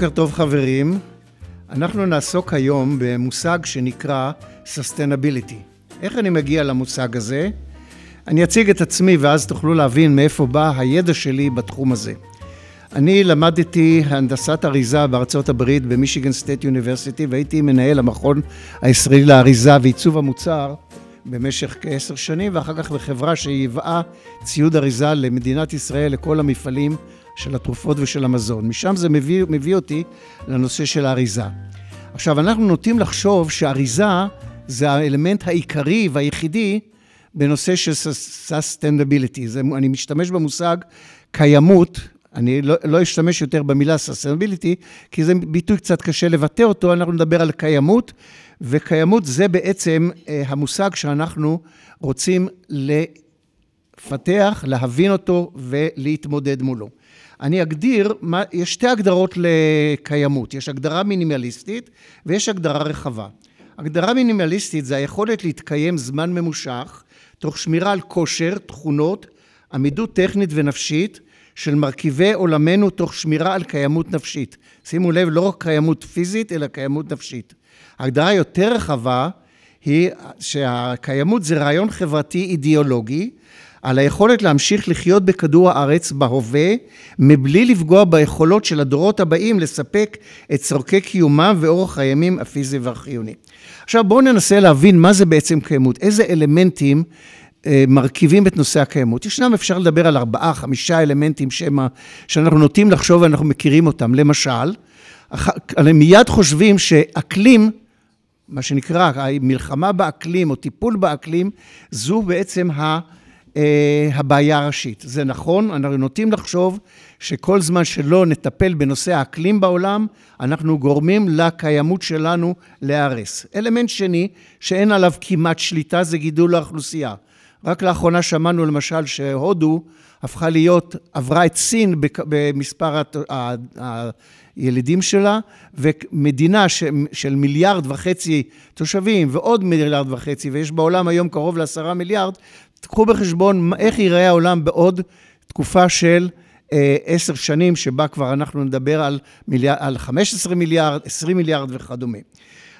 בוקר טוב חברים. אנחנו נעסוק היום במושג שנקרא Sustainability. איך אני מגיע למושג הזה? אני אציג את עצמי ואז תוכלו להבין מאיפה בא הידע שלי בתחום הזה. אני למדתי הנדסת אריזה בארצות הברית במישיגן סטייט יוניברסיטי והייתי מנהל המכון הישראלי לאריזה ועיצוב המוצר במשך כעשר שנים ואחר כך בחברה שייבאה ציוד אריזה למדינת ישראל, לכל המפעלים של התרופות ושל המזון. משם זה מביא, מביא אותי לנושא של האריזה. עכשיו, אנחנו נוטים לחשוב שאריזה זה האלמנט העיקרי והיחידי בנושא של sustainability. זה, אני משתמש במושג קיימות, אני לא, לא אשתמש יותר במילה sustainability, כי זה ביטוי קצת קשה לבטא אותו, אנחנו נדבר על קיימות, וקיימות זה בעצם אה, המושג שאנחנו רוצים לפתח, להבין אותו ולהתמודד מולו. אני אגדיר, מה, יש שתי הגדרות לקיימות, יש הגדרה מינימליסטית ויש הגדרה רחבה. הגדרה מינימליסטית זה היכולת להתקיים זמן ממושך, תוך שמירה על כושר, תכונות, עמידות טכנית ונפשית של מרכיבי עולמנו תוך שמירה על קיימות נפשית. שימו לב, לא רק קיימות פיזית, אלא קיימות נפשית. הגדרה יותר רחבה היא שהקיימות זה רעיון חברתי אידיאולוגי על היכולת להמשיך לחיות בכדור הארץ בהווה, מבלי לפגוע ביכולות של הדורות הבאים לספק את צורכי קיומם ואורח הימים הפיזי והחיוני. עכשיו בואו ננסה להבין מה זה בעצם קיימות, איזה אלמנטים אה, מרכיבים את נושא הקיימות. ישנם, אפשר לדבר על ארבעה, חמישה אלמנטים שמה, שאנחנו נוטים לחשוב ואנחנו מכירים אותם. למשל, מיד חושבים שאקלים מה שנקרא מלחמה באקלים או טיפול באקלים, זו בעצם ה... אה, הבעיה הראשית. זה נכון, אנחנו נוטים לחשוב שכל זמן שלא נטפל בנושא האקלים בעולם, אנחנו גורמים לקיימות שלנו להיהרס. אלמנט שני, שאין עליו כמעט שליטה, זה גידול האוכלוסייה. רק לאחרונה שמענו למשל שהודו הפכה להיות, עברה את סין במספר הילידים שלה, ומדינה של מיליארד וחצי תושבים ועוד מיליארד וחצי, ויש בעולם היום קרוב לעשרה מיליארד, תקחו בחשבון איך ייראה העולם בעוד תקופה של אה, עשר שנים, שבה כבר אנחנו נדבר על, מיליאר, על 15 מיליארד, 20 מיליארד וכדומה.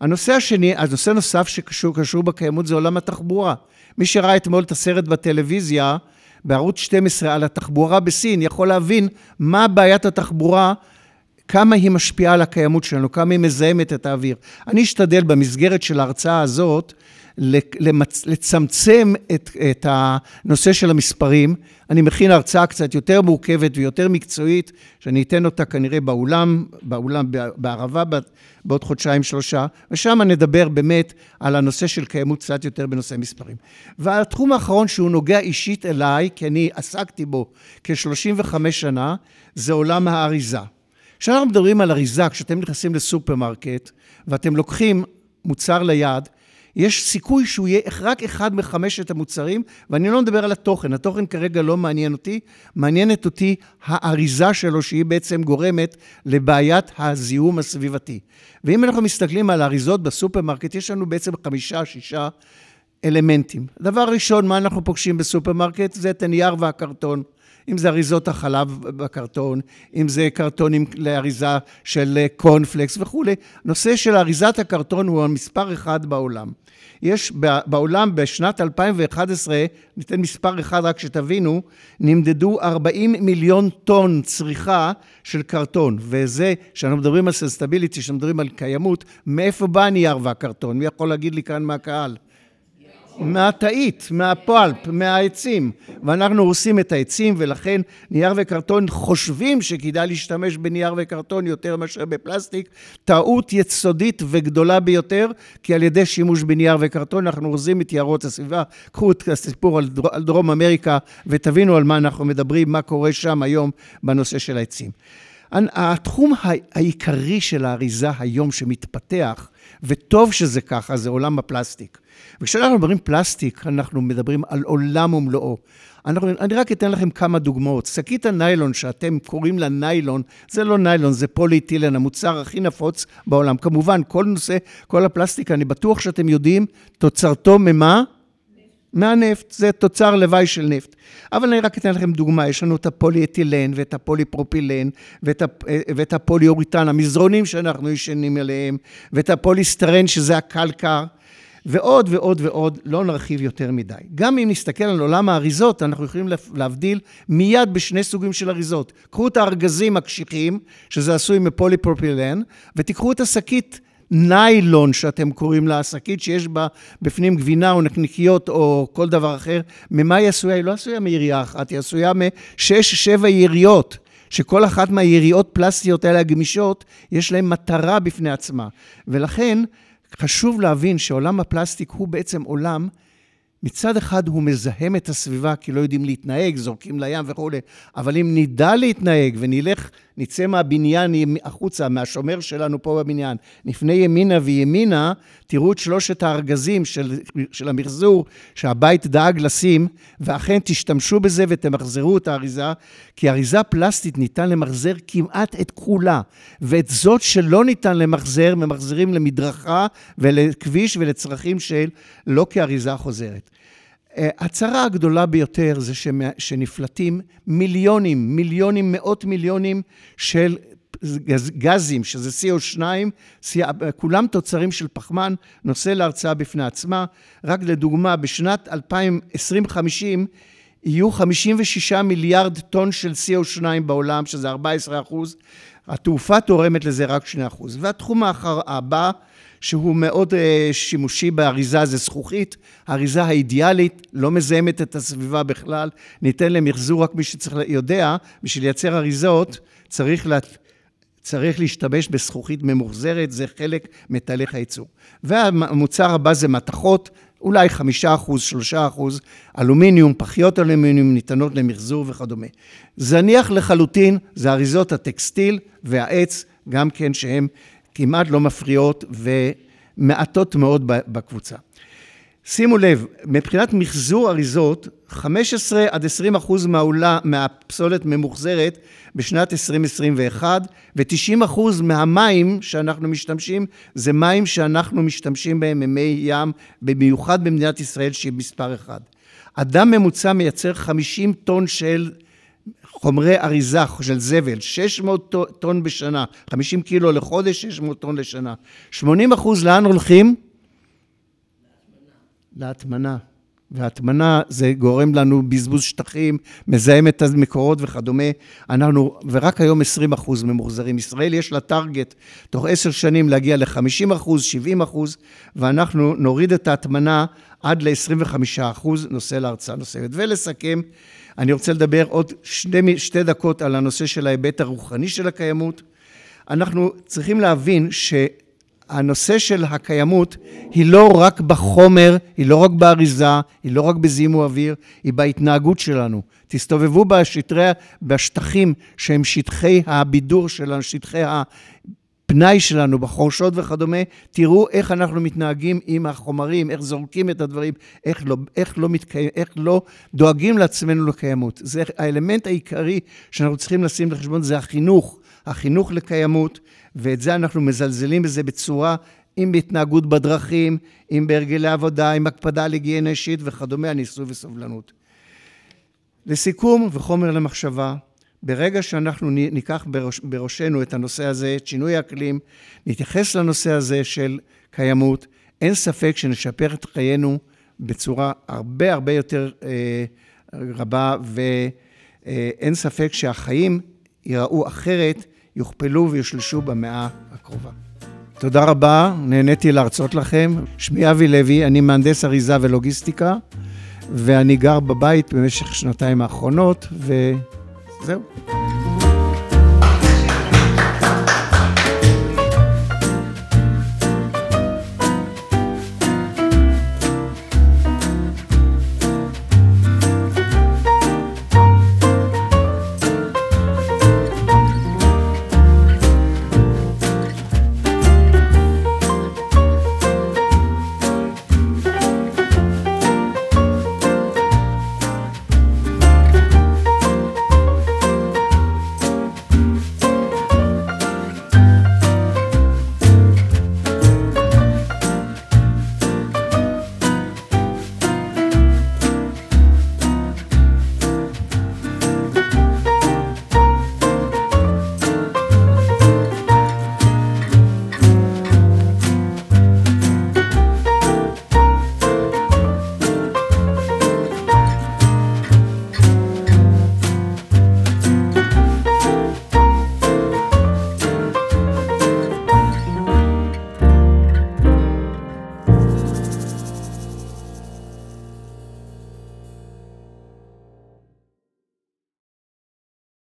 הנושא השני, הנושא נוסף שקשור בקיימות זה עולם התחבורה. מי שראה אתמול את הסרט בטלוויזיה, בערוץ 12 על התחבורה בסין, יכול להבין מה בעיית התחבורה, כמה היא משפיעה על הקיימות שלנו, כמה היא מזהמת את האוויר. אני אשתדל במסגרת של ההרצאה הזאת למצ... לצמצם את, את הנושא של המספרים. אני מכין הרצאה קצת יותר מורכבת ויותר מקצועית, שאני אתן אותה כנראה באולם, באולם בערבה בעוד חודשיים שלושה, ושם נדבר באמת על הנושא של קיימות קצת יותר בנושא מספרים. והתחום האחרון שהוא נוגע אישית אליי, כי אני עסקתי בו כ-35 שנה, זה עולם האריזה. כשאנחנו מדברים על אריזה, כשאתם נכנסים לסופרמרקט ואתם לוקחים מוצר ליד, יש סיכוי שהוא יהיה רק אחד מחמשת המוצרים, ואני לא מדבר על התוכן, התוכן כרגע לא מעניין אותי, מעניינת אותי האריזה שלו, שהיא בעצם גורמת לבעיית הזיהום הסביבתי. ואם אנחנו מסתכלים על האריזות בסופרמרקט, יש לנו בעצם חמישה, שישה אלמנטים. דבר ראשון, מה אנחנו פוגשים בסופרמרקט? זה את הנייר והקרטון. אם זה אריזות החלב בקרטון, אם זה קרטונים לאריזה של קורנפלקס וכולי. נושא של אריזת הקרטון הוא המספר אחד בעולם. יש בעולם בשנת 2011, ניתן מספר אחד רק שתבינו, נמדדו 40 מיליון טון צריכה של קרטון, וזה, כשאנחנו מדברים על sustainability, כשאנחנו מדברים על קיימות, מאיפה בא הנייר והקרטון? מי יכול להגיד לי כאן מהקהל? מהתאית, מהפולפ, מהעצים. ואנחנו הורסים את העצים, ולכן נייר וקרטון חושבים שכדאי להשתמש בנייר וקרטון יותר מאשר בפלסטיק. טעות יסודית וגדולה ביותר, כי על ידי שימוש בנייר וקרטון אנחנו הורסים את יערות הסביבה. קחו את הסיפור על, דר, על דרום אמריקה ותבינו על מה אנחנו מדברים, מה קורה שם היום בנושא של העצים. התחום העיקרי של האריזה היום שמתפתח, וטוב שזה ככה, זה עולם הפלסטיק. וכשאנחנו מדברים פלסטיק, אנחנו מדברים על עולם ומלואו. אנחנו, אני רק אתן לכם כמה דוגמאות. שקית הניילון שאתם קוראים לה ניילון, זה לא ניילון, זה פוליאתילן, המוצר הכי נפוץ בעולם. כמובן, כל נושא, כל הפלסטיק, אני בטוח שאתם יודעים, תוצרתו ממה? מהנפט, זה תוצר לוואי של נפט. אבל אני רק אתן לכם דוגמה, יש לנו את הפוליאתילן ואת הפוליפרופילן ואת, הפ... ואת הפוליאוריטן, המזרונים שאנחנו ישנים עליהם, ואת הפוליסטרן שזה הקלקר. ועוד ועוד ועוד, לא נרחיב יותר מדי. גם אם נסתכל על עולם האריזות, אנחנו יכולים להבדיל מיד בשני סוגים של אריזות. קחו את הארגזים הקשיחים, שזה עשוי מפוליפרופילן, ותיקחו את השקית ניילון, שאתם קוראים לה, שקית שיש בה בפנים גבינה או נקניקיות או כל דבר אחר. ממה היא עשויה? היא לא עשויה מירייה אחת, היא עשויה משש, שבע יריות. שכל אחת מהיריעות פלסטיות האלה הגמישות, יש להן מטרה בפני עצמה. ולכן, חשוב להבין שעולם הפלסטיק הוא בעצם עולם, מצד אחד הוא מזהם את הסביבה כי לא יודעים להתנהג, זורקים לים וכולי, אבל אם נדע להתנהג ונלך נצא מהבניין החוצה, מהשומר שלנו פה בבניין, נפנה ימינה וימינה, תראו את שלושת הארגזים של, של המחזור שהבית דאג לשים, ואכן תשתמשו בזה ותמחזרו את האריזה, כי אריזה פלסטית ניתן למחזר כמעט את כולה, ואת זאת שלא ניתן למחזר, ממחזרים למדרכה ולכביש ולצרכים של לא כאריזה חוזרת. אה, הצרה הגדולה ביותר זה שנפלטים מיליונים, מיליונים, מאות מיליונים של גזים, שזה CO2, כולם תוצרים של פחמן, נושא להרצאה בפני עצמה. רק לדוגמה, בשנת 2050 יהיו 56 מיליארד טון של CO2 בעולם, שזה 14 אחוז. התעופה תורמת לזה רק 2 אחוז. והתחום הבא, שהוא מאוד uh, שימושי באריזה, זה זכוכית. האריזה האידיאלית, לא מזהמת את הסביבה בכלל, ניתן למחזור רק מי שצריך, יודע, בשביל לייצר אריזות, צריך, לה, צריך להשתמש בזכוכית ממוחזרת, זה חלק מתהליך הייצור. והמוצר הבא זה מתכות, אולי חמישה אחוז, שלושה אחוז, אלומיניום, פחיות אלומיניום ניתנות למחזור וכדומה. זניח לחלוטין זה אריזות הטקסטיל והעץ, גם כן שהן כמעט לא מפריעות ומעטות מאוד בקבוצה. שימו לב, מבחינת מחזור אריזות, 15 עד 20 אחוז מהעולה, מהפסולת ממוחזרת בשנת 2021, ו-90 אחוז מהמים שאנחנו משתמשים, זה מים שאנחנו משתמשים בהם ממי ים, במיוחד במדינת ישראל שהיא מספר אחד. אדם ממוצע מייצר 50 טון של חומרי אריזה של זבל, 600 טון בשנה, 50 קילו לחודש, 600 טון לשנה. 80 אחוז לאן הולכים? להטמנה. והטמנה זה גורם לנו בזבוז שטחים, מזהם את המקורות וכדומה. אנחנו, ורק היום 20 אחוז ממוחזרים. ישראל יש לה טארגט תוך עשר שנים להגיע ל-50 אחוז, 70 אחוז, ואנחנו נוריד את ההטמנה עד ל-25 אחוז, נושא להרצאה נוספת. ולסכם, אני רוצה לדבר עוד שתי, שתי דקות על הנושא של ההיבט הרוחני של הקיימות. אנחנו צריכים להבין שהנושא של הקיימות היא לא רק בחומר, היא לא רק באריזה, היא לא רק בזיהום אוויר, היא בהתנהגות שלנו. תסתובבו בשטרי, בשטחים שהם שטחי הבידור שלנו, שטחי הפנאי שלנו, בחורשות וכדומה, תראו איך אנחנו מתנהגים עם החומרים, איך זורקים את הדברים, איך לא, איך לא, מתקיים, איך לא דואגים לעצמנו לקיימות. זה האלמנט העיקרי שאנחנו צריכים לשים לחשבון, זה החינוך, החינוך לקיימות, ואת זה אנחנו מזלזלים בזה בצורה, אם בהתנהגות בדרכים, אם בהרגלי עבודה, עם הקפדה על היגיינה אישית וכדומה, על ניסוי וסובלנות. לסיכום וחומר למחשבה, ברגע שאנחנו ניקח בראש, בראשנו את הנושא הזה, את שינוי האקלים, נתייחס לנושא הזה של קיימות, אין ספק שנשפר את חיינו בצורה הרבה הרבה יותר אה, רבה, ואין אה, ספק שהחיים ייראו אחרת, יוכפלו ויושלשו במאה הקרובה. תודה רבה, נהניתי להרצות לכם. שמי אבי לוי, אני מהנדס אריזה ולוגיסטיקה, ואני גר בבית במשך שנתיים האחרונות, ו... זהו.